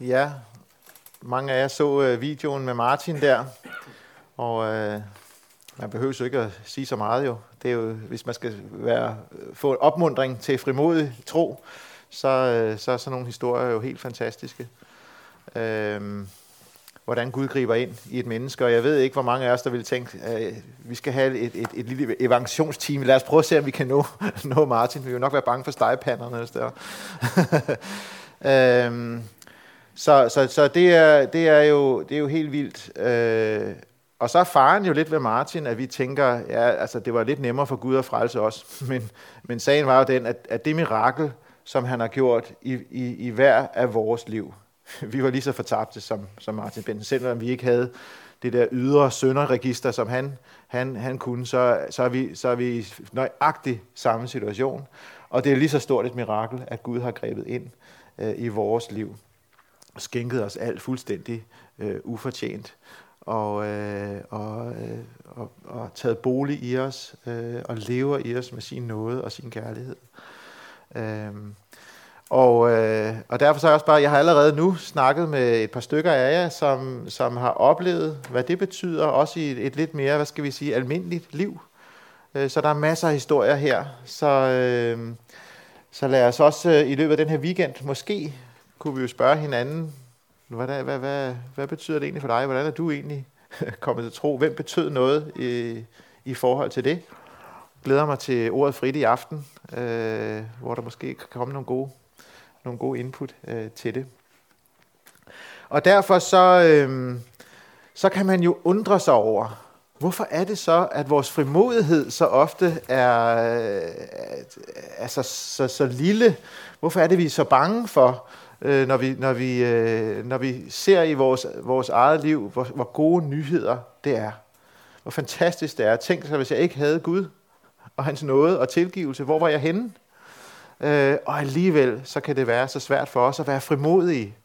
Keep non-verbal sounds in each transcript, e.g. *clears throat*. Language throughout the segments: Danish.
Ja, mange af jer så øh, videoen med Martin der, og øh, man behøver jo ikke at sige så meget jo. Det er jo, hvis man skal være, få en opmundring til frimodig tro, så, øh, så er sådan nogle historier jo helt fantastiske. Øh, hvordan Gud griber ind i et menneske, og jeg ved ikke, hvor mange af os, der ville tænke, øh, vi skal have et, et, et lille evangelionsteam, Lad os prøve at se, om vi kan nå, *laughs* nå Martin. Vi vil jo nok være bange for stegepanderne. Der. *laughs* øhm, så så, så det, er, det, er jo, det er jo helt vildt. Øh, og så er faren jo lidt ved Martin, at vi tænker, ja, altså det var lidt nemmere for Gud at frelse os. *laughs* Men, men sagen var jo den, at, at det mirakel, som han har gjort i, i, i hver af vores liv, *laughs* vi var lige så fortabte som, som Martin Benson, selvom vi ikke havde det der ydre sønderregister, som han, han, han kunne, så, så, er vi, så er vi i nøjagtig samme situation. Og det er lige så stort et mirakel, at Gud har grebet ind øh, i vores liv skænkede skænket os alt fuldstændig øh, ufortjent og, øh, og, øh, og, og taget bolig i os øh, og lever i os med sin nåde og sin kærlighed. Øh, og, øh, og derfor så er jeg også bare, jeg har allerede nu snakket med et par stykker af jer, som, som har oplevet, hvad det betyder, også i et, et lidt mere, hvad skal vi sige, almindeligt liv. Øh, så der er masser af historier her. Så, øh, så lad os også øh, i løbet af den her weekend, måske kunne vi jo spørge hinanden, hvad, hvad, hvad, hvad, hvad betyder det egentlig for dig? Hvordan er du egentlig *laughs* kommet til tro? Hvem betød noget i, i forhold til det? glæder mig til ordet frit i aften, øh, hvor der måske kan komme nogle gode nogle gode input øh, til det. Og derfor så, øh, så kan man jo undre sig over, hvorfor er det så, at vores frimodighed så ofte er, øh, er, er så, så, så lille? Hvorfor er det, vi er så bange for, øh, når, vi, når, vi, øh, når vi ser i vores, vores eget liv, hvor, hvor gode nyheder det er? Hvor fantastisk det er. Tænk sig, hvis jeg ikke havde Gud og hans nåde og tilgivelse, hvor var jeg henne? Øh, og alligevel så kan det være så svært for os at være frimodige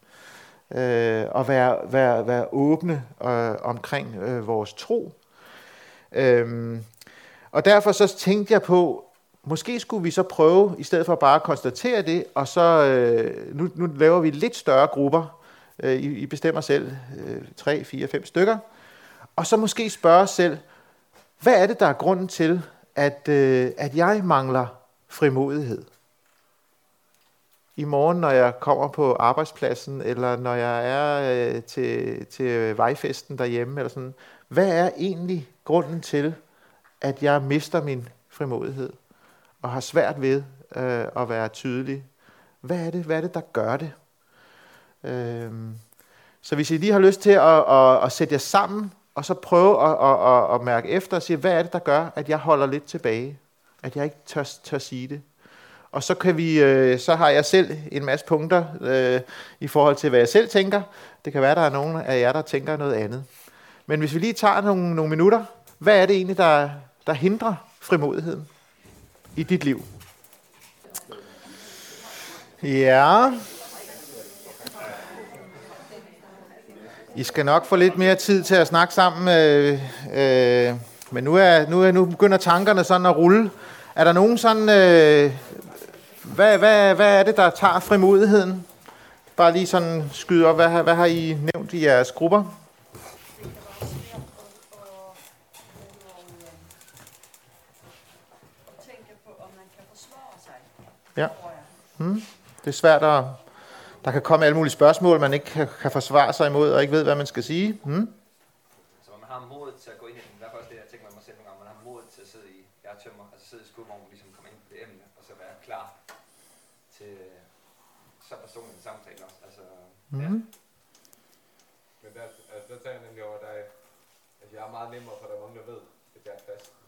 øh, og være, være, være åbne øh, omkring øh, vores tro. Øh, og derfor så tænkte jeg på, måske skulle vi så prøve, i stedet for bare at konstatere det, og så øh, nu, nu laver vi lidt større grupper. Øh, I, I bestemmer selv øh, 3, 4, 5 stykker. Og så måske spørge os selv, hvad er det, der er grunden til, at, øh, at jeg mangler frimodighed? i morgen, når jeg kommer på arbejdspladsen, eller når jeg er øh, til, til vejfesten derhjemme, eller sådan. Hvad er egentlig grunden til, at jeg mister min frimodighed, og har svært ved øh, at være tydelig? Hvad er det, hvad er det der gør det? Øh, så hvis I lige har lyst til at, at, at sætte jer sammen, og så prøve at, at, at, at mærke efter og sige, hvad er det, der gør, at jeg holder lidt tilbage? At jeg ikke tør, tør sige det? Og så, kan vi, øh, så har jeg selv en masse punkter øh, i forhold til, hvad jeg selv tænker. Det kan være, der er nogen af jer, der tænker noget andet. Men hvis vi lige tager nogle, nogle minutter, hvad er det egentlig, der, der hindrer frimodigheden i dit liv? Ja. I skal nok få lidt mere tid til at snakke sammen. Øh, øh, men nu, er, nu, er, nu begynder tankerne sådan at rulle. Er der nogen sådan øh, hvad, hvad, hvad er det, der tager frimodigheden? Bare lige sådan skyde op, hvad, hvad har I nævnt i jeres grupper? Ja. Hmm. Det er svært at... Der kan komme alle mulige spørgsmål, man ikke kan, kan forsvare sig imod, og ikke ved, hvad man skal sige. Hmm. Mm. Men der, altså, der tager jeg nemlig over dig, at jeg er meget nemmere, for der er mange, der ved, at jeg er kristen.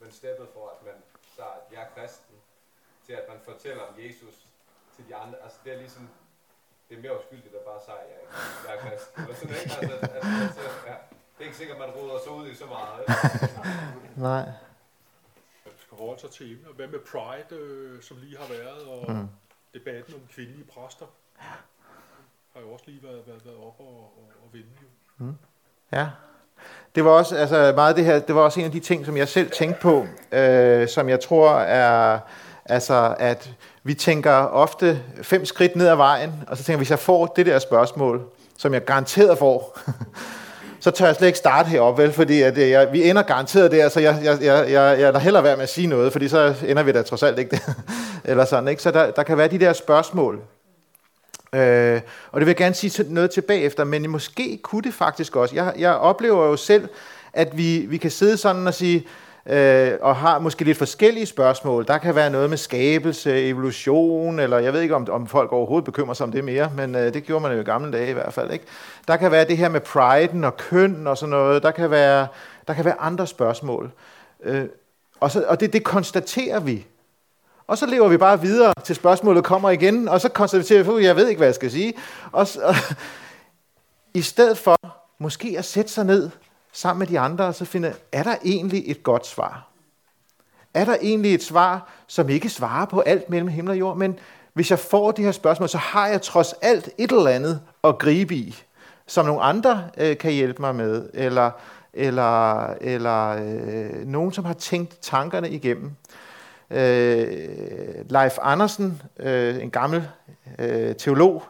Men steppet for, at man så at jeg er kristen, til at man fortæller om Jesus til de andre, altså det er ligesom, det er mere uskyldigt at bare sige, jeg, jeg er kristen. Eller sådan, ikke? Altså, at, at, at, ja. Det er ikke sikkert, at man råder sig ud i så meget. Nej. Man skal holde sig til emnet. Hvad med Pride, øh, som lige har været, og mm. debatten om kvindelige præster? har jo også lige været, været, været op og, og, og vinde. Jo. Mm. Ja. Det var også altså meget det her. Det var også en af de ting, som jeg selv tænkte på, øh, som jeg tror er Altså, at vi tænker ofte fem skridt ned ad vejen, og så tænker vi, hvis jeg får det der spørgsmål, som jeg garanteret får, *laughs* så tør jeg slet ikke starte heroppe, vel? Fordi at, øh, jeg, vi ender garanteret der, så jeg, jeg, jeg, jeg, jeg er hellere være med at sige noget, fordi så ender vi da trods alt ikke det. *laughs* Eller sådan, ikke? Så der, der kan være de der spørgsmål. Øh, og det vil jeg gerne sige noget tilbage efter, men måske kunne det faktisk også. Jeg, jeg oplever jo selv, at vi, vi kan sidde sådan og sige, øh, og har måske lidt forskellige spørgsmål. Der kan være noget med skabelse, evolution, eller jeg ved ikke, om, om folk overhovedet bekymrer sig om det mere, men øh, det gjorde man jo i gamle dage i hvert fald. Ikke? Der kan være det her med priden og køn og sådan noget. Der kan være, der kan være andre spørgsmål. Øh, og så, og det, det konstaterer vi. Og så lever vi bare videre, til spørgsmålet kommer igen, og så konstaterer vi, at jeg ved ikke, hvad jeg skal sige. Og, og, *laughs* I stedet for måske at sætte sig ned sammen med de andre, og så finder, er der egentlig et godt svar? Er der egentlig et svar, som ikke svarer på alt mellem himmel og jord, men hvis jeg får de her spørgsmål, så har jeg trods alt et eller andet at gribe i, som nogle andre øh, kan hjælpe mig med, eller, eller, eller øh, nogen, som har tænkt tankerne igennem. Øh, Leif Andersen, øh, en gammel øh, teolog,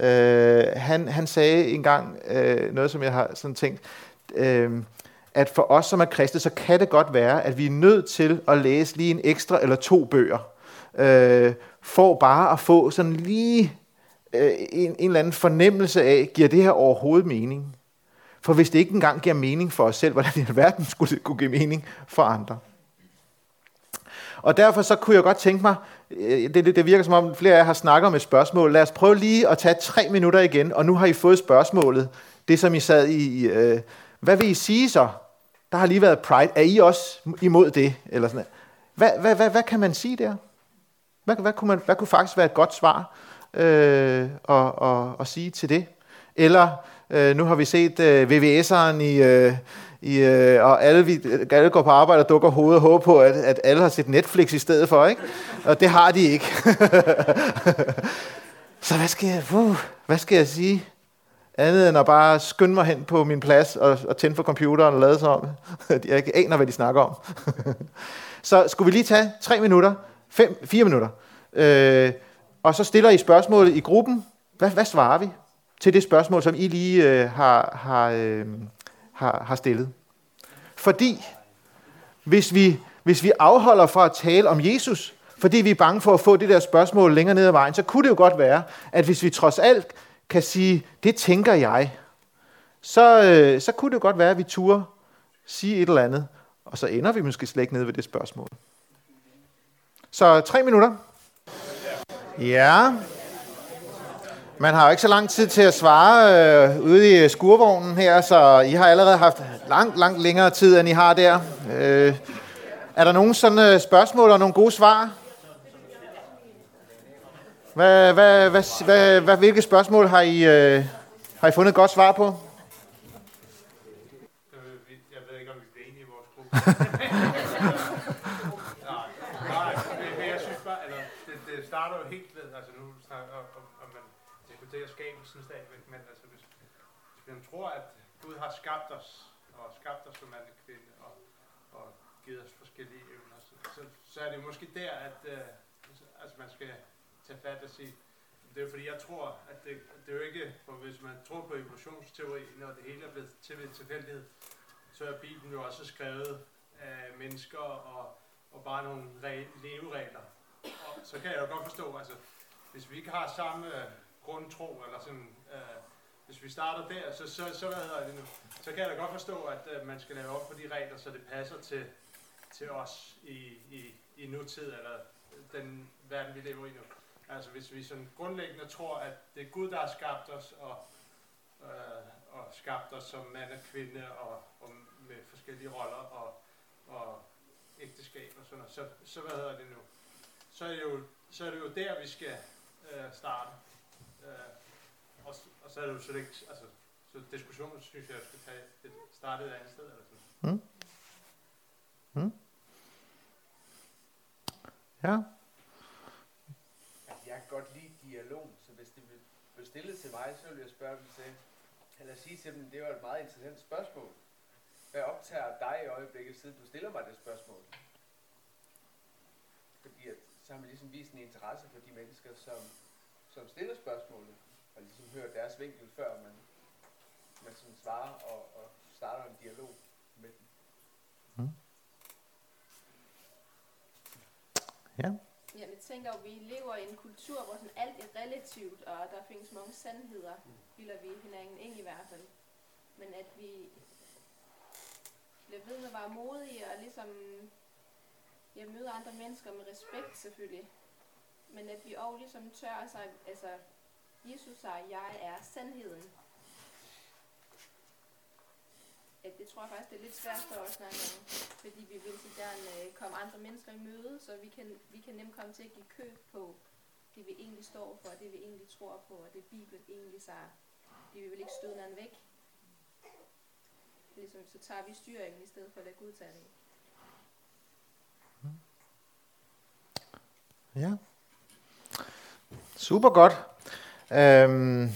øh, han, han sagde engang øh, noget, som jeg har sådan tænkt, øh, at for os som er kristne, så kan det godt være, at vi er nødt til at læse lige en ekstra eller to bøger, øh, for bare at få sådan lige øh, en, en eller anden fornemmelse af, giver det her overhovedet mening? For hvis det ikke engang giver mening for os selv, hvordan i alverden skulle det kunne give mening for andre? Og derfor så kunne jeg godt tænke mig, øh, det, det, det virker som om flere af jer har snakket om et spørgsmål. Lad os prøve lige at tage tre minutter igen, og nu har I fået spørgsmålet. Det som I sad i, øh, hvad vil I sige så? Der har lige været Pride. Er I også imod det? Eller sådan hvad, hvad, hvad, hvad kan man sige der? Hvad, hvad, kunne man, hvad kunne faktisk være et godt svar øh, at, at, at sige til det? Eller øh, nu har vi set øh, VVS'eren i, øh, i, øh, og alle, vi, alle går på arbejde og dukker hovedet og håber på, at, at alle har set Netflix i stedet for, ikke? Og det har de ikke. *laughs* Så hvad skal, jeg, uh, hvad skal jeg sige? Andet end at bare skynde mig hen på min plads og, og tænde for computeren og lade sig om, *laughs* jeg ikke aner, hvad de snakker om. *laughs* så skulle vi lige tage tre minutter, fem, fire minutter, øh, og så stiller I spørgsmålet i gruppen. Hvad, hvad svarer vi til det spørgsmål, som I lige øh, har, har, øh, har, har stillet? Fordi hvis vi, hvis vi afholder fra at tale om Jesus, fordi vi er bange for at få det der spørgsmål længere ned ad vejen, så kunne det jo godt være, at hvis vi trods alt kan sige, det tænker jeg, så, øh, så kunne det godt være, at vi turde sige et eller andet, og så ender vi måske slet ikke ned ved det spørgsmål. Så tre minutter. Ja. Man har jo ikke så lang tid til at svare øh, ude i skurvognen her, så I har allerede haft langt, langt længere tid, end I har der. Øh, er der nogen sådan øh, spørgsmål og nogle gode svar? Hvad, hvad, hvad, hvad, hvad, hvilke spørgsmål har I, øh, har I fundet et godt svar på? Jeg ved ikke, om vi er enige i vores gruppe. *laughs* Nej, jeg synes bare, eller det, det starter jo helt ved, altså nu snakker om, om, man diskuterer skabelsen stadigvæk, men altså hvis, hvis man tror, at Gud har skabt os, og skabt os som mand og kvinde, og, og givet os forskellige evner, så, så, så er det måske der, at uh, altså man skal tage fat og sige, det er fordi, jeg tror, at det, det er jo ikke, for hvis man tror på evolutionsteori, når det hele er blevet til ved tilfældighed, så er Bibelen jo også skrevet af mennesker og, og bare nogle leveregler. Og så kan jeg jo godt forstå, altså, hvis vi ikke har samme øh, grundtro, eller sådan, øh, hvis vi starter der, så, så, så, hvad hedder det nu? så kan jeg da godt forstå, at øh, man skal lave op på de regler, så det passer til, til os i, i, i nutid, eller den verden, vi lever i nu. Altså hvis vi sådan grundlæggende tror, at det er Gud, der har skabt os, og, øh, og skabt os som mand og kvinde, og, og med forskellige roller, og, og ægteskab og sådan noget, så, så hvad hedder det nu? Så er det jo, så er det jo der, vi skal øh, starte. Øh, og, og så er det jo så ikke, altså, så diskussionen synes jeg, skal tage et, startet et andet sted. Eller sådan. Mm. Mm. Ja. Jeg kan godt lide dialog, så hvis det blev stillet til mig, så vil jeg spørge dem til, eller sige til dem, det var et meget interessant spørgsmål. Hvad optager dig i øjeblikket, siden du stiller mig det spørgsmål? Fordi at, så har man ligesom vist en interesse for de mennesker, som, som stiller spørgsmålet, og ligesom hører deres vinkel, før man, man sådan svarer og, og starter en dialog med dem. Mm. Ja. Ja, tænker at vi lever i en kultur, hvor sådan alt er relativt, og der findes mange sandheder, bilder vi hinanden ind i hvert fald. Men at vi bliver ved med at være modige og ligesom ja, møde andre mennesker med respekt selvfølgelig. Men at vi også ligesom tør sig, altså Jesus sagde, jeg er sandheden. At det tror jeg faktisk, det er lidt svært for os nogle gange, fordi vi vil så gerne øh, komme andre mennesker i møde, så vi kan, vi kan nemt komme til at give køb på det, vi egentlig står for, det vi egentlig tror på, og det Bibelen egentlig siger. Det vi vil ikke støde hinanden væk. Ligesom, så tager vi styringen i stedet for at lade Gud tage det. Ja. Super godt. Øhm, øh,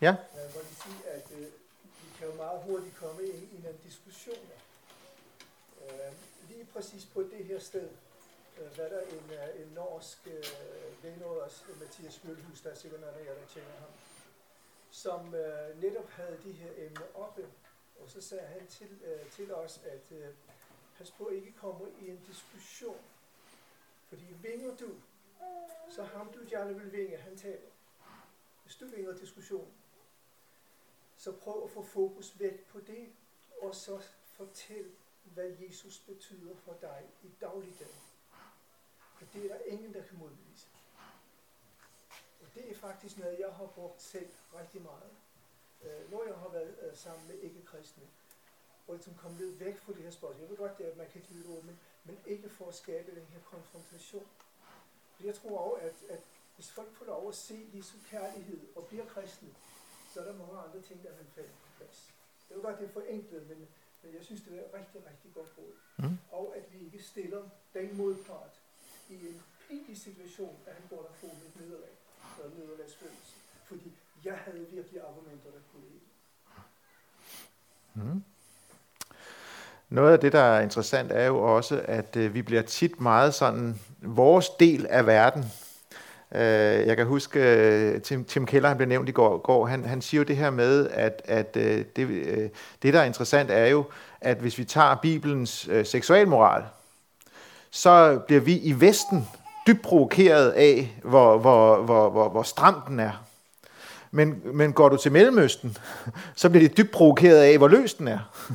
Ja. Jeg må lige sige, at øh, vi kan de hurtigt komme ind i nogle diskussioner. Øh, lige præcis på det her sted, øh, hvad der en, øh, en norsk øh, ven af os, Mathias Mølhus, der er sikkert nogen af jer, der kender ham, som øh, netop havde de her emner oppe, og så sagde han til, øh, til os, at øh, pas på ikke kommer i en diskussion, fordi vinger du, så ham du gerne vil vinge, han taber. Hvis du vinger diskussionen, så prøv at få fokus væk på det, og så fortæl, hvad Jesus betyder for dig i dagligdagen. For det er der ingen, der kan modbevise. Og det er faktisk noget, jeg har brugt selv rigtig meget. Øh, når jeg har været øh, sammen med ikke-kristne, og ligesom komme lidt væk fra det her spørgsmål. Jeg ved godt, det er, at man kan give lide det, men, men ikke for at skabe den her konfrontation. For jeg tror også, at, at hvis folk får lov at se Jesu kærlighed og bliver kristne, så er der mange andre ting, der vil falde på plads. Det jo godt, det er forenklet, men, men jeg synes, det er rigtig, rigtig godt råd. Mm. Og at vi ikke stiller den modpart i en pinlig situation, at han går der får et nederlag, en nederlagsfølelse. Fordi jeg havde virkelig argumenter, der kunne lide. Mm. Noget af det, der er interessant, er jo også, at øh, vi bliver tit meget sådan, vores del af verden. Øh, jeg kan huske, øh, Tim, Tim Keller, han blev nævnt i går, går han, han siger jo det her med, at, at øh, det, øh, det, der er interessant, er jo, at hvis vi tager Bibelens øh, seksualmoral, så bliver vi i Vesten dybt provokeret af, hvor, hvor, hvor, hvor, hvor stram den er. Men, men går du til Mellemøsten, *laughs* så bliver de dybt provokeret af, hvor løs den er. *laughs*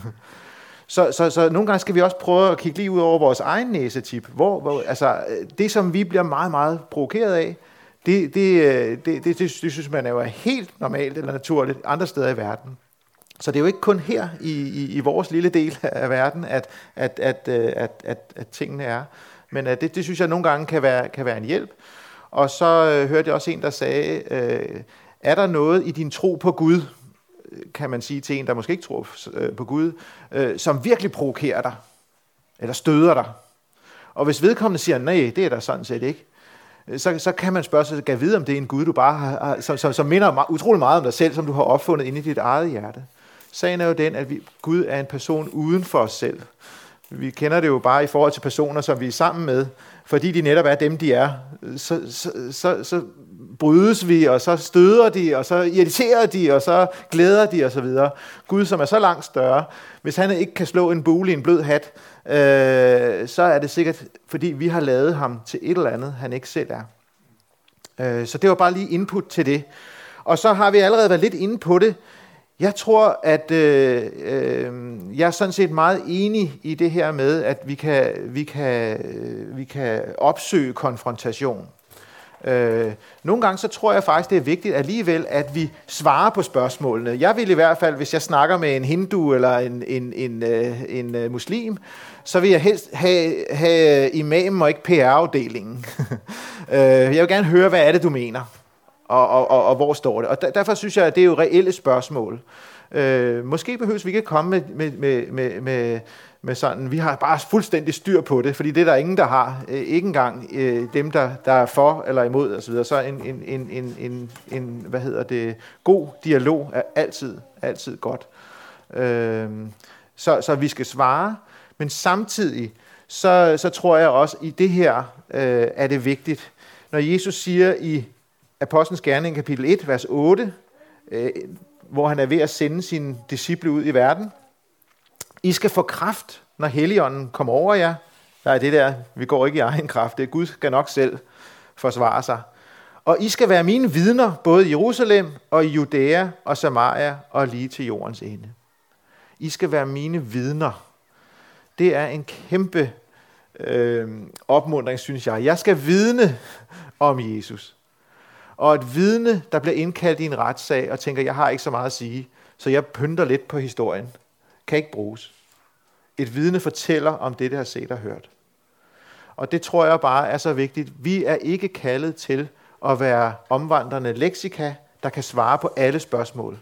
Så, så, så nogle gange skal vi også prøve at kigge lige ud over vores egen næsetip. Hvor, hvor, altså, det, som vi bliver meget, meget provokeret af, det, det, øh, det, det, det, det synes man er jo helt normalt eller naturligt andre steder i verden. Så det er jo ikke kun her i, i, i vores lille del af verden, at, at, at, øh, at, at, at tingene er. Men at det, det synes jeg nogle gange kan være, kan være en hjælp. Og så øh, hørte jeg også en, der sagde, øh, er der noget i din tro på Gud, kan man sige til en, der måske ikke tror på Gud, øh, som virkelig provokerer dig, eller støder dig. Og hvis vedkommende siger, nej, det er der sådan set ikke, så, så kan man spørge sig, kan vide, om det er en Gud, du bare har, som, som, som minder utrolig meget om dig selv, som du har opfundet inde i dit eget hjerte. Sagen er jo den, at vi, Gud er en person uden for os selv. Vi kender det jo bare i forhold til personer, som vi er sammen med, fordi de netop er dem, de er. Så, så, så, så brydes vi, og så støder de, og så irriterer de, og så glæder de osv. Gud, som er så langt større, hvis han ikke kan slå en bule i en blød hat, øh, så er det sikkert, fordi vi har lavet ham til et eller andet, han ikke selv er. Øh, så det var bare lige input til det. Og så har vi allerede været lidt inde på det. Jeg tror, at øh, øh, jeg er sådan set meget enig i det her med, at vi kan, vi kan, øh, vi kan opsøge konfrontation. Øh, nogle gange så tror jeg faktisk, det er vigtigt alligevel, at vi svarer på spørgsmålene. Jeg vil i hvert fald, hvis jeg snakker med en hindu eller en, en, en, øh, en, en, en muslim, så vil jeg helst have, have imamen og ikke PR-afdelingen. *laughs* Øh, jeg vil gerne høre, hvad er det, du mener? Og, og, og, og hvor står det? Og der, derfor synes jeg, at det er jo reelle spørgsmål. Øh, måske behøves vi ikke komme med, med, med, med, med, med sådan, vi har bare fuldstændig styr på det, fordi det er der ingen, der har. Øh, ikke engang øh, dem, der, der er for eller imod osv. Så en, en, en, en, en, en, hvad hedder det, god dialog er altid, altid godt. Øh, så, så vi skal svare, men samtidig så, så tror jeg også, i det her øh, er det vigtigt. Når Jesus siger i Apostlenes Gerning kapitel 1, vers 8, øh, hvor han er ved at sende sine disciple ud i verden, I skal få kraft, når Helligånden kommer over jer. Der er det der, vi går ikke i egen kraft, det er Gud skal nok selv forsvare sig. Og I skal være mine vidner, både i Jerusalem og i Judæa og Samaria og lige til jordens ende. I skal være mine vidner. Det er en kæmpe øh, opmundring, synes jeg. Jeg skal vidne om Jesus. Og et vidne, der bliver indkaldt i en retssag og tænker, jeg har ikke så meget at sige, så jeg pynter lidt på historien, kan ikke bruges. Et vidne fortæller om det, det har set og hørt. Og det tror jeg bare er så vigtigt. Vi er ikke kaldet til at være omvandrende leksika, der kan svare på alle spørgsmål.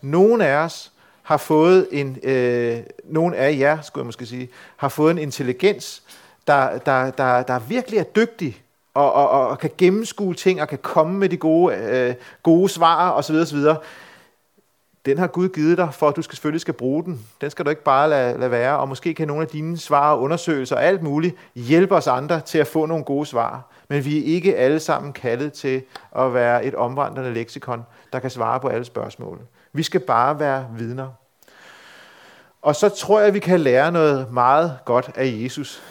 Nogle af os har fået en, øh, nogen af jer, skulle jeg måske sige, har fået en intelligens, der, der, der, der virkelig er dygtig og, og, og kan gennemskue ting og kan komme med de gode, øh, gode svar osv. osv. Den har Gud givet dig, for at du skal, selvfølgelig skal bruge den. Den skal du ikke bare lade, lade være, og måske kan nogle af dine svar og undersøgelser og alt muligt hjælpe os andre til at få nogle gode svar. Men vi er ikke alle sammen kaldet til at være et omvandrende leksikon, der kan svare på alle spørgsmål. Vi skal bare være vidner. Og så tror jeg, at vi kan lære noget meget godt af Jesus.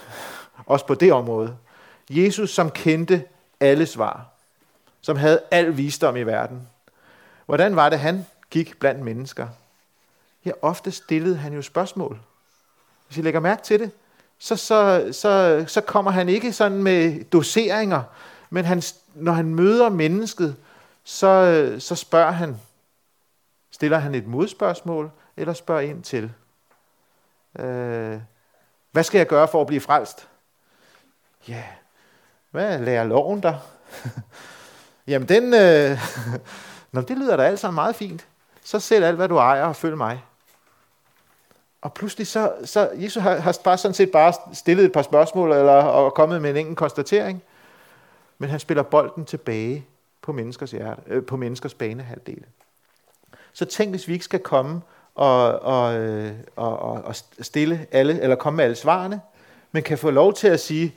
Også på det område. Jesus, som kendte alle svar. Som havde al visdom i verden. Hvordan var det, han gik blandt mennesker? Ja, ofte stillede han jo spørgsmål. Hvis I lægger mærke til det, så, så, så, så kommer han ikke sådan med doseringer, men han, når han møder mennesket, så, så spørger han, stiller han et modspørgsmål, eller spørger ind til, øh, hvad skal jeg gøre for at blive frelst? Ja, hvad lærer loven der? *laughs* Jamen den, øh, *laughs* Nå, det lyder da alt sammen meget fint. Så sælg alt, hvad du ejer, og følg mig. Og pludselig så, så Jesus har, har bare sådan set bare stillet et par spørgsmål, eller og kommet med en enkelt konstatering. Men han spiller bolden tilbage på menneskers, hjerte, øh, på menneskers banehalvdel. Så tænk, hvis vi ikke skal komme og, og, øh, og, og, og stille alle, eller komme med alle svarene, men kan få lov til at sige,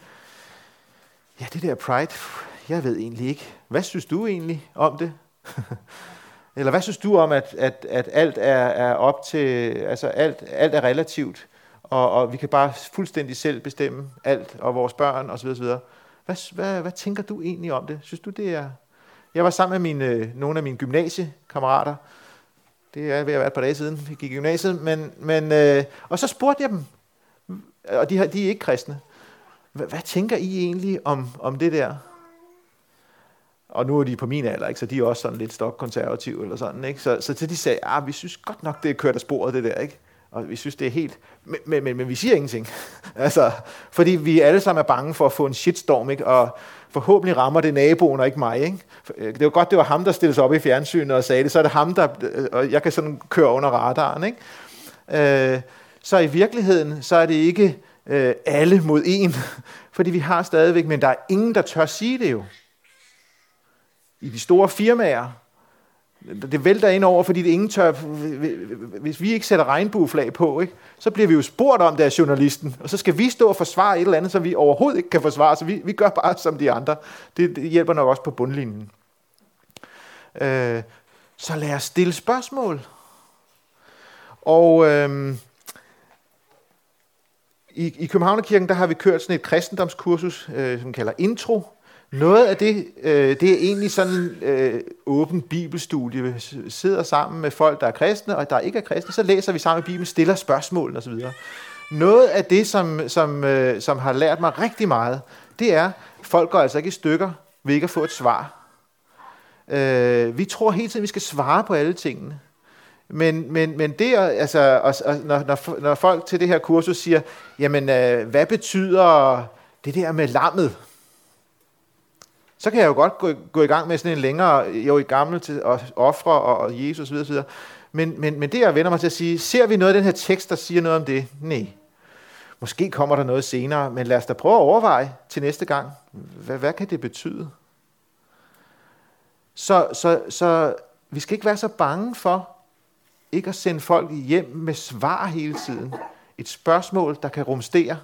ja, det der pride, jeg ved egentlig ikke. Hvad synes du egentlig om det? *laughs* Eller hvad synes du om, at, at, at alt er, er op til, altså alt, alt er relativt, og, og vi kan bare fuldstændig selv bestemme alt, og vores børn osv. osv. Hvad, hvad, hvad tænker du egentlig om det? Synes du, det er... Jeg var sammen med mine, øh, nogle af mine gymnasiekammerater. Det er ved at være et par dage siden, vi gik i gymnasiet. Men, men, øh, og så spurgte jeg dem, og de, har, de er ikke kristne, hvad, hvad tænker I egentlig om, om det der? Og nu er de på min alder, ikke? så de er også sådan lidt stokkonservative eller sådan. Ikke? Så, så til de sagde, at ah, vi synes godt nok, det er kørt af sporet, det der. Ikke? Og vi synes, det er helt... Men, men, men, men vi siger ingenting. *laughs* altså, fordi vi alle sammen er bange for at få en shitstorm, ikke? og forhåbentlig rammer det naboen og ikke mig. Ikke? Øh, det var godt, det var ham, der stillede sig op i fjernsynet og sagde det. Så er det ham, der... Øh, og jeg kan sådan køre under radaren. Ikke? Øh, så i virkeligheden, så er det ikke øh, alle mod en, *laughs* fordi vi har stadigvæk, men der er ingen, der tør sige det jo i de store firmaer. Det vælter ind over, fordi det ingen tør, hvis vi ikke sætter regnbueflag på, ikke, så bliver vi jo spurgt om det af journalisten, og så skal vi stå og forsvare et eller andet, som vi overhovedet ikke kan forsvare, så vi, vi gør bare som de andre. Det, det hjælper nok også på bundlinjen. Øh, så lad os stille spørgsmål. Og øh, i, i Københavnerkirken, der har vi kørt sådan et kristendomskursus, øh, som kalder Intro, noget af det, øh, det er egentlig sådan øh, åben bibelstudie. Vi sidder sammen med folk, der er kristne, og der ikke er kristne, så læser vi sammen i Bibelen, stiller spørgsmål osv. Noget af det, som, som, øh, som har lært mig rigtig meget, det er, at folk går altså ikke i stykker ved ikke at få et svar. Øh, vi tror hele tiden, at vi skal svare på alle tingene. Men, men, men det, altså, og, og, når, når, når folk til det her kursus siger, jamen, øh, hvad betyder det der med lammet? Så kan jeg jo godt gå, gå i gang med sådan en længere, jo i gamle til og ofre og, og Jesus osv. osv. Men, men, men det jeg vender mig til at sige, ser vi noget af den her tekst, der siger noget om det? Nej. Måske kommer der noget senere, men lad os da prøve at overveje til næste gang. Hvad, hvad kan det betyde? Så, så, så vi skal ikke være så bange for ikke at sende folk hjem med svar hele tiden. Et spørgsmål, der kan rumstere,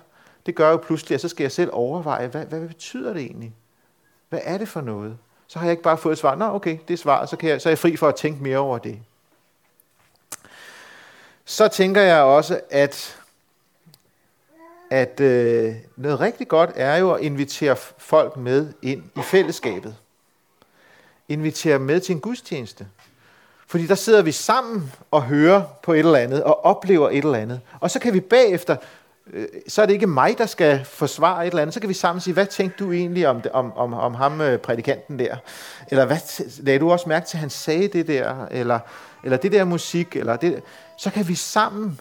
det gør jo pludselig, at så skal jeg selv overveje, hvad, hvad betyder det egentlig? Hvad er det for noget? Så har jeg ikke bare fået et svar. Nå, okay, det er svar, så, kan jeg, så er jeg fri for at tænke mere over det. Så tænker jeg også, at, at øh, noget rigtig godt er jo at invitere folk med ind i fællesskabet. Invitere med til en gudstjeneste. Fordi der sidder vi sammen og hører på et eller andet, og oplever et eller andet. Og så kan vi bagefter, Øh, så er det ikke mig, der skal forsvare et eller andet, så kan vi sammen sige, hvad tænkte du egentlig om, om, om, om ham, øh, prædikanten der? Eller hvad, lagde du også mærke til, at han sagde det der? Eller, eller det der musik? Eller det, så kan vi sammen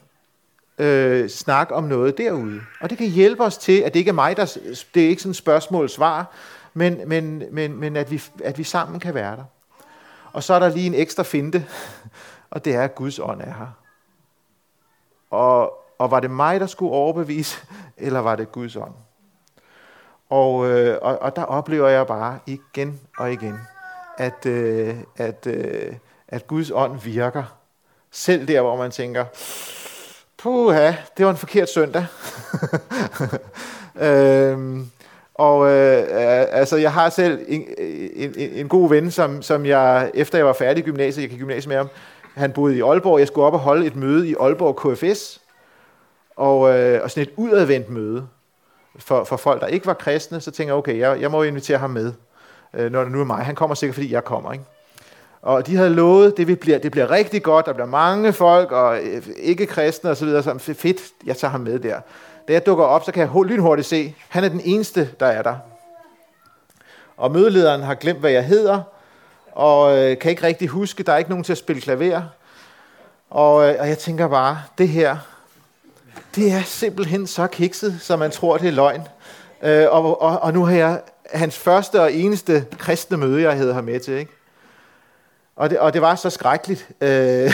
øh, snakke om noget derude. Og det kan hjælpe os til, at det ikke er mig, der, det er ikke sådan et spørgsmål-svar, men, men, men, men at, vi, at vi sammen kan være der. Og så er der lige en ekstra finte, *laughs* og det er, at Guds ånd er her. Og, og var det mig, der skulle overbevise, *laughs* eller var det Guds ånd? Og, øh, og, og der oplever jeg bare igen og igen, at, øh, at, øh, at Guds ånd virker. Selv der, hvor man tænker, puha, det var en forkert søndag. *laughs* øhm, og øh, altså, jeg har selv en, en, en god ven, som, som jeg, efter jeg var færdig i gymnasiet, jeg gik gymnasiet med ham, han boede i Aalborg, jeg skulle op og holde et møde i Aalborg KFS, og, øh, og sådan et udadvendt møde for, for folk, der ikke var kristne, så tænker jeg, okay, jeg, jeg må invitere ham med, øh, når det nu er mig. Han kommer sikkert, fordi jeg kommer, ikke? Og de havde lovet, det, bliver, det bliver rigtig godt, der bliver mange folk, og øh, ikke kristne osv., så, så fedt, jeg tager ham med der. Da jeg dukker op, så kan jeg lynhurtigt se, han er den eneste, der er der. Og mødelederen har glemt, hvad jeg hedder, og øh, kan ikke rigtig huske, der er ikke nogen til at spille klaver. Og, øh, og jeg tænker bare, det her, det er simpelthen så kikset, som man tror, det er løgn. Øh, og, og, og nu har jeg hans første og eneste kristne møde, jeg havde her med til. Ikke? Og, det, og det var så skrækkeligt. Øh,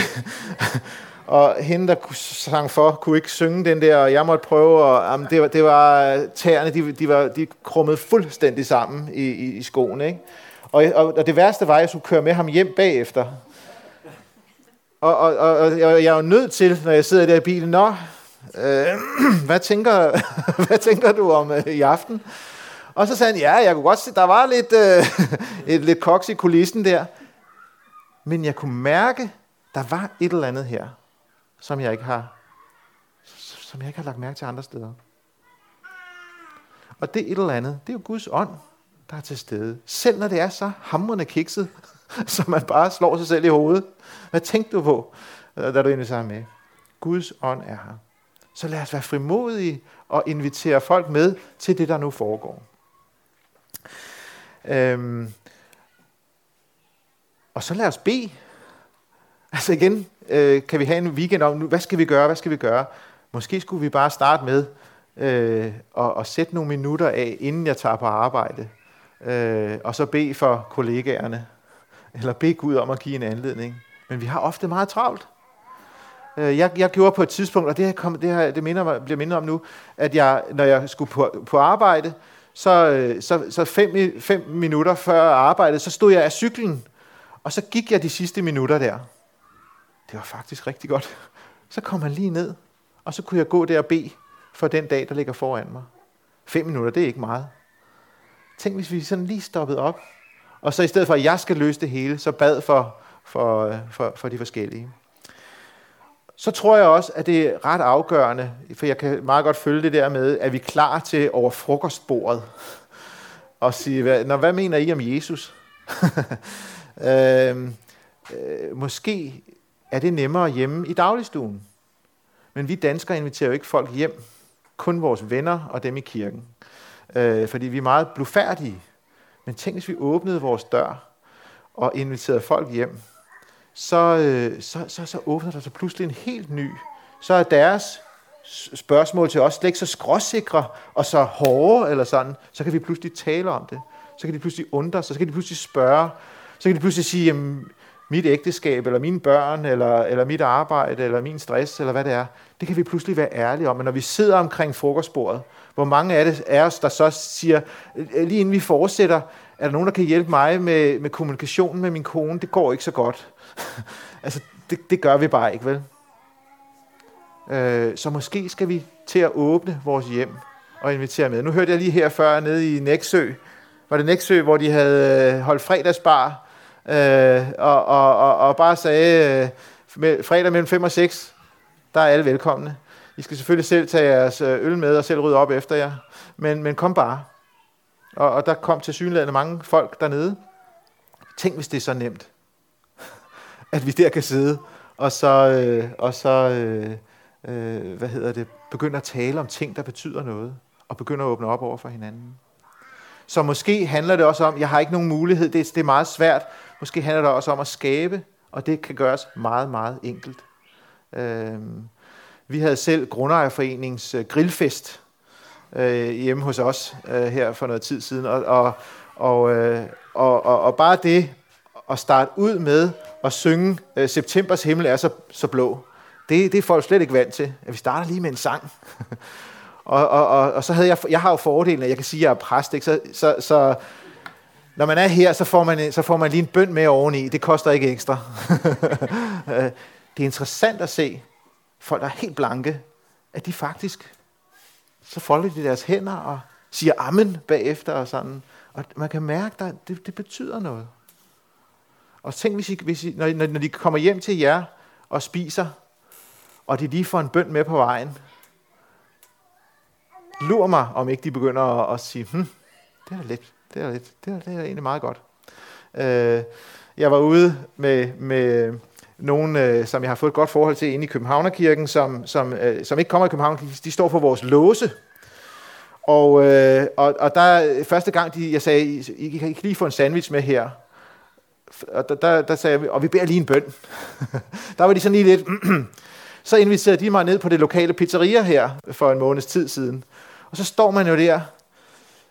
*laughs* og hende, der sang for, kunne ikke synge den der, og jeg måtte prøve, og jamen, det, var, det var tæerne, de, de, var, de krummede fuldstændig sammen i, i, i skoene. Ikke? Og, og, og det værste var, at jeg skulle køre med ham hjem bagefter. Og, og, og, og jeg er jo nødt til, når jeg sidder der i bilen, nå, øh, *clears throat* hvad, tænker, *laughs* hvad tænker du om øh, i aften? Og så sagde han, ja, jeg kunne godt se, der var lidt, øh, *laughs* et, lidt koks i kulissen der. Men jeg kunne mærke, der var et eller andet her som jeg ikke har, som jeg ikke har lagt mærke til andre steder. Og det et eller andet, det er jo Guds ånd, der er til stede. Selv når det er så hamrende kikset, *laughs* som man bare slår sig selv i hovedet. Hvad tænkte du på, øh, da du inviterer med? Guds ånd er her. Så lad os være frimodige og invitere folk med til det, der nu foregår. Øhm, og så lad os bede. Altså igen, øh, kan vi have en weekend om, nu, hvad skal vi gøre, hvad skal vi gøre? Måske skulle vi bare starte med øh, at, at sætte nogle minutter af, inden jeg tager på arbejde, øh, og så bede for kollegaerne, eller bede Gud om at give en anledning. Men vi har ofte meget travlt. Øh, jeg, jeg gjorde på et tidspunkt, og det, her kom, det, her, det minder mig, bliver mindre om nu, at jeg, når jeg skulle på, på arbejde, så, øh, så, så fem, fem minutter før arbejdet, så stod jeg af cyklen, og så gik jeg de sidste minutter der det var faktisk rigtig godt. Så kom han lige ned, og så kunne jeg gå der og bede for den dag, der ligger foran mig. Fem minutter, det er ikke meget. Tænk, hvis vi sådan lige stoppede op, og så i stedet for, at jeg skal løse det hele, så bad for, for, øh, for, for de forskellige. Så tror jeg også, at det er ret afgørende, for jeg kan meget godt følge det der med, at vi er klar til over frokostbordet *laughs* og sige, hvad, Nå, hvad mener I om Jesus? *laughs* øh, øh, måske er det nemmere hjemme i dagligstuen. Men vi danskere inviterer jo ikke folk hjem, kun vores venner og dem i kirken. Øh, fordi vi er meget blufærdige. Men tænk, hvis vi åbnede vores dør og inviterede folk hjem, så, øh, så, så, så åbner der sig pludselig en helt ny. Så er deres spørgsmål til os slet ikke så skråsikre og så hårde eller sådan, så kan vi pludselig tale om det. Så kan de pludselig undre sig, så kan de pludselig spørge, så kan de pludselig sige, jamen, mit ægteskab, eller mine børn, eller, eller mit arbejde, eller min stress, eller hvad det er, det kan vi pludselig være ærlige om. Men når vi sidder omkring frokostbordet, hvor mange af, det er os, der så siger, øh, lige inden vi fortsætter, er der nogen, der kan hjælpe mig med, med kommunikationen med min kone? Det går ikke så godt. *laughs* altså, det, det gør vi bare ikke, vel? Øh, så måske skal vi til at åbne vores hjem og invitere med. Nu hørte jeg lige her før nede i Næksø, var det Næksø, hvor de havde øh, holdt fredagsbar, øh, og, og, og, og bare sagde, øh, med, fredag mellem 5 og 6, der er alle velkomne. I skal selvfølgelig selv tage jeres øh, øl med og selv rydde op efter jer, men, men kom bare. Og, og der kom til synligheden mange folk dernede. Tænk, hvis det er så nemt, *laughs* at vi der kan sidde, og så, øh, og så øh, øh, hvad hedder det, begynde at tale om ting, der betyder noget, og begynde at åbne op over for hinanden. Så måske handler det også om, jeg har ikke nogen mulighed, det, det er meget svært, måske handler det også om at skabe, og det kan gøres meget, meget enkelt. Øh, vi havde selv Grundejerforeningens øh, grillfest øh, hjemme hos os øh, her for noget tid siden, og, og, og, øh, og, og, og bare det at starte ud med at synge øh, Septembers himmel er så, så blå, det, det er folk slet ikke vant til. At vi starter lige med en sang. *laughs* og, og, og, og så havde jeg, jeg har jo fordelen, at jeg kan sige, at jeg er præst, ikke? Så, så, så når man er her, så får, man, så får man lige en bøn med oveni. Det koster ikke ekstra. *laughs* Øh, det er interessant at se folk, der er helt blanke, at de faktisk, så folder de deres hænder og siger amen bagefter og sådan. Og man kan mærke, at det, det betyder noget. Og tænk, hvis I, hvis I, når, når de kommer hjem til jer og spiser, og de lige får en bøn med på vejen, lur mig, om ikke de begynder at, at sige, hm, det er lidt, det er lidt, det er, det er egentlig meget godt. Øh, jeg var ude med, med nogen, øh, som jeg har fået et godt forhold til inde i Københavnerkirken, som, som, øh, som ikke kommer i København, de, står på vores låse. Og, øh, og, og der første gang, de, jeg sagde, I, I kan ikke lige få en sandwich med her. Og der, der, der sagde jeg, og vi beder lige en bøn. *laughs* der var de sådan lige lidt, *clears throat* så inviterede de mig ned på det lokale pizzeria her for en måneds tid siden. Og så står man jo der.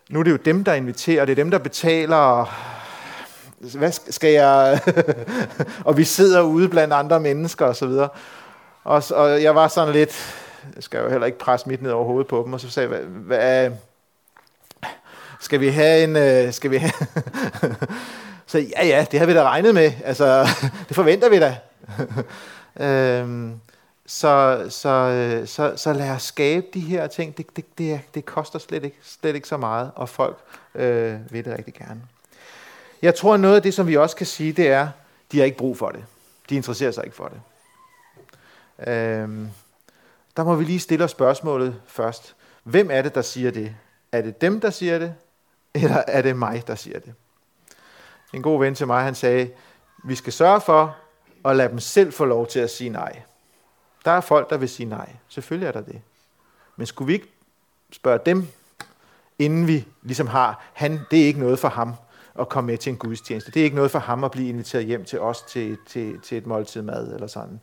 Nu er det jo dem, der inviterer, det er dem, der betaler. Hvad skal jeg... *laughs* og vi sidder ude blandt andre mennesker og så videre. Og, og jeg var sådan lidt... Jeg skal jo heller ikke presse mit ned over hovedet på dem. Og så sagde jeg, hvad, hvad skal vi have en... Øh, skal vi have *laughs* så ja, ja, det har vi da regnet med. Altså, *laughs* det forventer vi da. øhm, så, så, øh, så, så lad os skabe de her ting. Det, det, det, det koster slet ikke, slet ikke så meget, og folk øh, vil det rigtig gerne. Jeg tror, noget af det, som vi også kan sige, det er, de har ikke brug for det. De interesserer sig ikke for det. Øhm, der må vi lige stille os spørgsmålet først. Hvem er det, der siger det? Er det dem, der siger det? Eller er det mig, der siger det? En god ven til mig, han sagde, vi skal sørge for at lade dem selv få lov til at sige nej. Der er folk, der vil sige nej. Selvfølgelig er der det. Men skulle vi ikke spørge dem, inden vi ligesom har, han, det er ikke noget for ham at komme med til en gudstjeneste. Det er ikke noget for ham at blive inviteret hjem til os til, til, til et måltid mad eller sådan.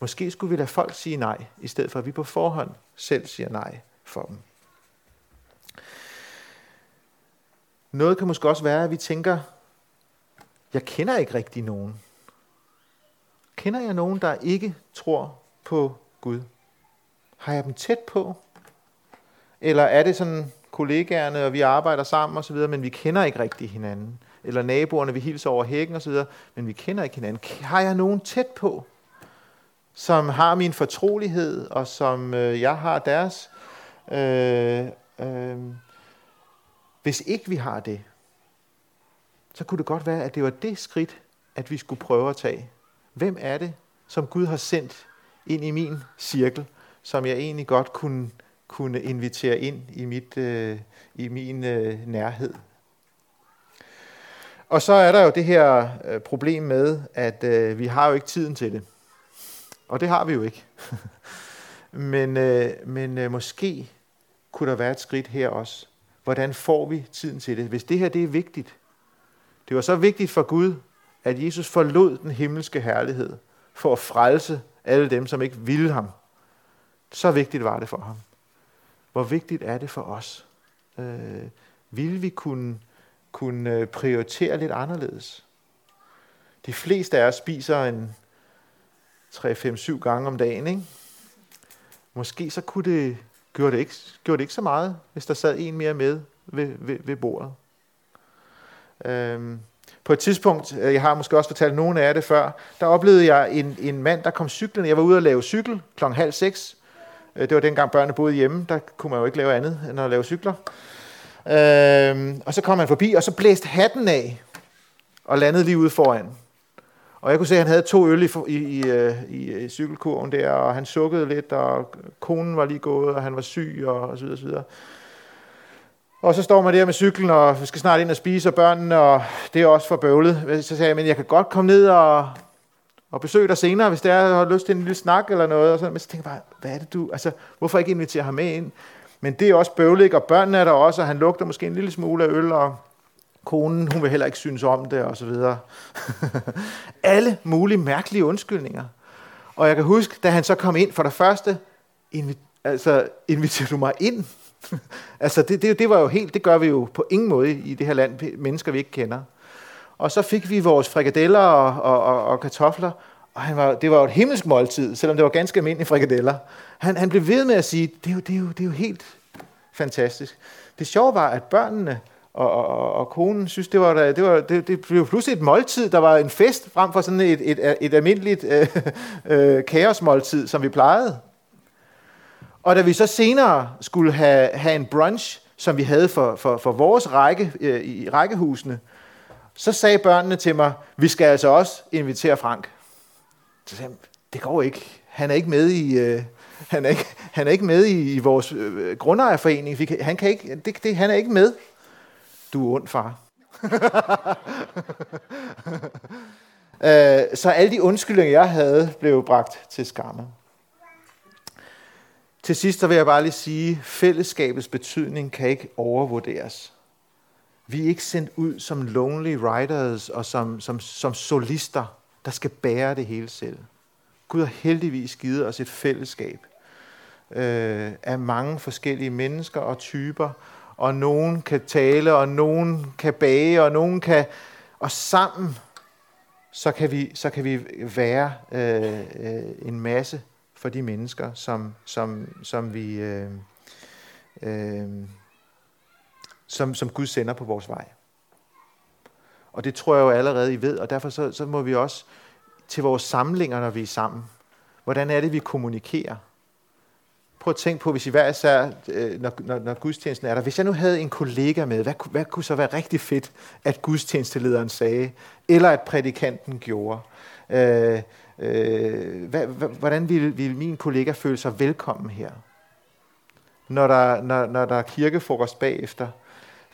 Måske skulle vi lade folk sige nej, i stedet for at vi på forhånd selv siger nej for dem. Noget kan måske også være, at vi tænker, jeg kender ikke rigtig nogen. Kender jeg nogen, der ikke tror på Gud? Har jeg dem tæt på? Eller er det sådan kollegaerne, og vi arbejder sammen osv., men vi kender ikke rigtig hinanden? Eller naboerne, vi hilser over hækken osv., men vi kender ikke hinanden. Har jeg nogen tæt på, som har min fortrolighed, og som øh, jeg har deres? Øh, øh, hvis ikke vi har det, så kunne det godt være, at det var det skridt, at vi skulle prøve at tage. Hvem er det, som Gud har sendt ind i min cirkel, som jeg egentlig godt kunne, kunne invitere ind i, mit, øh, i min øh, nærhed? Og så er der jo det her øh, problem med, at øh, vi har jo ikke tiden til det. Og det har vi jo ikke. *laughs* men øh, men øh, måske kunne der være et skridt her også. Hvordan får vi tiden til det? Hvis det her det er vigtigt, det var så vigtigt for Gud, at Jesus forlod den himmelske herlighed for at frelse alle dem, som ikke ville ham. Så vigtigt var det for ham. Hvor vigtigt er det for os? Øh, vil vi kunne, kunne øh, prioritere lidt anderledes? De fleste af os spiser en 3-5-7 gange om dagen, ikke? Måske så kunne det, gjorde det, ikke, gjorde det ikke så meget, hvis der sad en mere med ved, ved, ved bordet. Øhm, på et tidspunkt, øh, jeg har måske også fortalt nogen af det før, der oplevede jeg en, en mand, der kom cyklen. Jeg var ude at lave cykel kl. halv seks. Øh, det var dengang børnene boede hjemme, der kunne man jo ikke lave andet end at lave cykler. Øh, og så kom han forbi, og så blæste hatten af, og landede lige ude foran. Og jeg kunne se, at han havde to øl i, i, i, øh, i, øh, i cykelkurven der, og han sukkede lidt, og konen var lige gået, og han var syg, og, og så videre, så videre. Og så står man der med cyklen, og vi skal snart ind og spise, og børnene, og det er også for bøvlet. Så sagde jeg, men jeg kan godt komme ned og, og besøge dig senere, hvis det er, har lyst til en lille snak eller noget. Og så, men så tænker jeg bare, hvad er det du, altså, hvorfor ikke invitere ham med ind? Men det er også bøvlet, og børnene er der også, og han lugter måske en lille smule af øl, og konen, hun vil heller ikke synes om det, og så videre. *laughs* Alle mulige mærkelige undskyldninger. Og jeg kan huske, da han så kom ind, for det første, invi- altså, inviterer du mig ind? *laughs* altså, det, det, det var jo helt, det gør vi jo på ingen måde i det her land, mennesker vi ikke kender. Og så fik vi vores frikadeller og, og, og, og kartofler, og han var, det var jo et himmelsk måltid, selvom det var ganske almindelige frikadeller. Han, han blev ved med at sige, det er, jo, det, er jo, det er jo helt fantastisk. Det sjove var, at børnene og, og, og konen synes, det var, det, var det, det blev pludselig et måltid, der var en fest frem for sådan et, et, et almindeligt øh, *laughs* øh, kaosmåltid, som vi plejede. Og da vi så senere skulle have, have en brunch, som vi havde for, for, for vores række øh, i rækkehusene, så sagde børnene til mig, vi skal altså også invitere Frank. Så sagde jeg, det går ikke. Han er ikke med i, øh, han er ikke, han er ikke med i, i vores øh, grundejerforening. Vi kan, han, kan ikke, det, det, han er ikke med. Du er ond, far. *laughs* øh, så alle de undskyldninger, jeg havde, blev bragt til skamme. Til sidst så vil jeg bare lige sige, at fællesskabets betydning kan ikke overvurderes. Vi er ikke sendt ud som lonely riders og som, som, som solister, der skal bære det hele selv. Gud har heldigvis givet os et fællesskab øh, af mange forskellige mennesker og typer, og nogen kan tale, og nogen kan bage, og nogen kan... Og sammen, så kan vi, så kan vi være øh, øh, en masse for de mennesker, som, som, som vi... Øh, øh, som, som Gud sender på vores vej. Og det tror jeg jo allerede, I ved, og derfor så, så må vi også til vores samlinger, når vi er sammen. Hvordan er det, vi kommunikerer? Prøv at tænke på, hvis I hver især, øh, når, når, når gudstjenesten er der, hvis jeg nu havde en kollega med, hvad, hvad kunne så være rigtig fedt, at gudstjenestelederen sagde, eller at prædikanten gjorde? Øh, øh, hvad, hvordan ville, ville min kollega føle sig velkommen her? Når der, når, når der er kirkefrokost bagefter,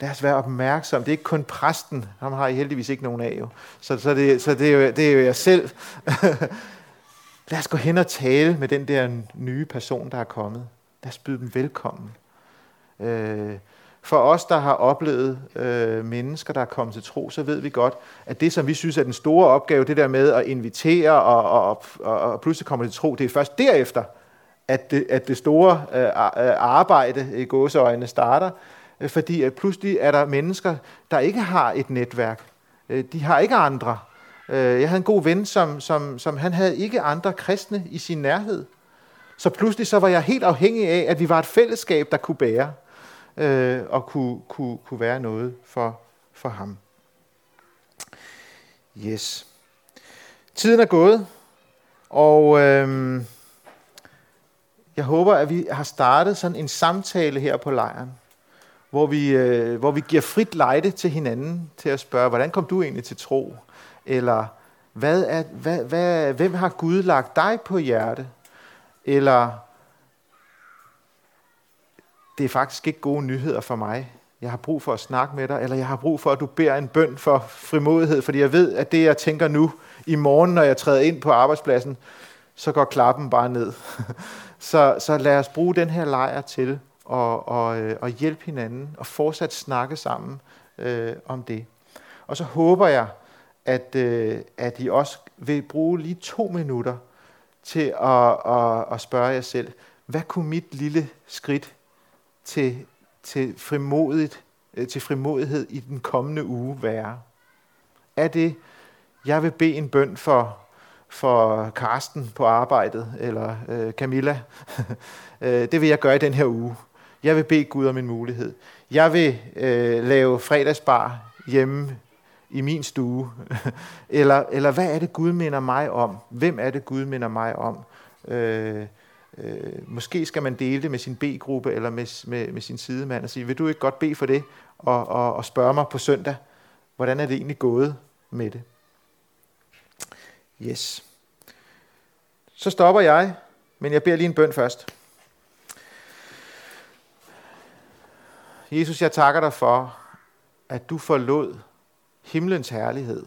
lad os være opmærksom. Det er ikke kun præsten, ham har I heldigvis ikke nogen af jo. Så, så, det, så det, er jo, det er jo jeg selv. *laughs* lad os gå hen og tale med den der nye person, der er kommet. Lad os byde dem velkommen. Øh, for os, der har oplevet øh, mennesker, der er kommet til tro, så ved vi godt, at det, som vi synes er den store opgave, det der med at invitere og, og, og, og pludselig komme til tro, det er først derefter, at det, at det store øh, øh arbejde i gåseøjne starter, Øh, fordi at pludselig er der mennesker, der ikke har et netværk. Øh, de har ikke andre. Jeg havde en god ven, som, som, som han havde ikke andre kristne i sin nærhed. Så pludselig så var jeg helt afhængig af, at vi var et fællesskab, der kunne bære øh, og kunne, kunne, kunne være noget for, for ham. Yes. Tiden er gået, og øh, jeg håber, at vi har startet sådan en samtale her på lejren, hvor vi, øh, hvor vi giver frit lejde til hinanden til at spørge, hvordan kom du egentlig til tro? Eller hvad er, hvad, hvad, hvem har Gud lagt dig på hjerte? Eller det er faktisk ikke gode nyheder for mig. Jeg har brug for at snakke med dig, eller jeg har brug for, at du beder en bøn for frimodighed, fordi jeg ved, at det, jeg tænker nu, i morgen, når jeg træder ind på arbejdspladsen, så går klappen bare ned. *laughs* så, så lad os bruge den her lejr til og, og, øh, og hjælpe hinanden og fortsat snakke sammen øh, om det. Og så håber jeg, at, øh, at I også vil bruge lige to minutter til at, at, at spørge jer selv, hvad kunne mit lille skridt til, til, frimodigt, øh, til frimodighed i den kommende uge være? Er det, jeg vil bede en bøn for, for Karsten på arbejdet, eller øh, Camilla. *laughs* Øh, det vil jeg gøre i den her uge. Jeg vil bede Gud om en mulighed. Jeg vil øh, lave fredagsbar hjemme i min stue. *laughs* eller, eller hvad er det, Gud minder mig om? Hvem er det, Gud minder mig om? Øh, øh, måske skal man dele det med sin B-gruppe eller med, med, med sin sidemand og sige, vil du ikke godt bede for det? Og, og, og spørge mig på søndag, hvordan er det egentlig gået med det? Yes. Så stopper jeg, men jeg beder lige en bøn først. Jesus, jeg takker dig for, at du forlod himlens herlighed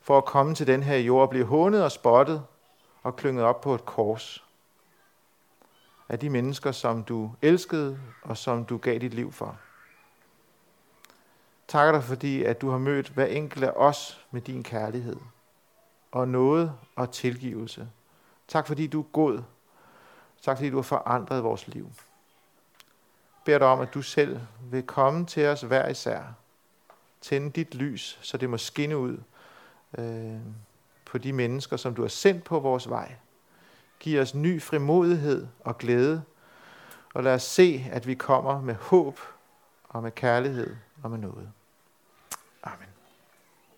for at komme til den her jord og blive hånet og spottet og klynget op på et kors af de mennesker, som du elskede og som du gav dit liv for. Takker dig fordi, at du har mødt hver enkelt af os med din kærlighed og noget og tilgivelse. Tak fordi du er god. Tak fordi du har forandret vores liv. Beder dig om, at du selv vil komme til os hver især. Tænde dit lys, så det må skinne ud øh, på de mennesker, som du har sendt på vores vej. Giv os ny frimodighed og glæde, og lad os se, at vi kommer med håb og med kærlighed og med noget.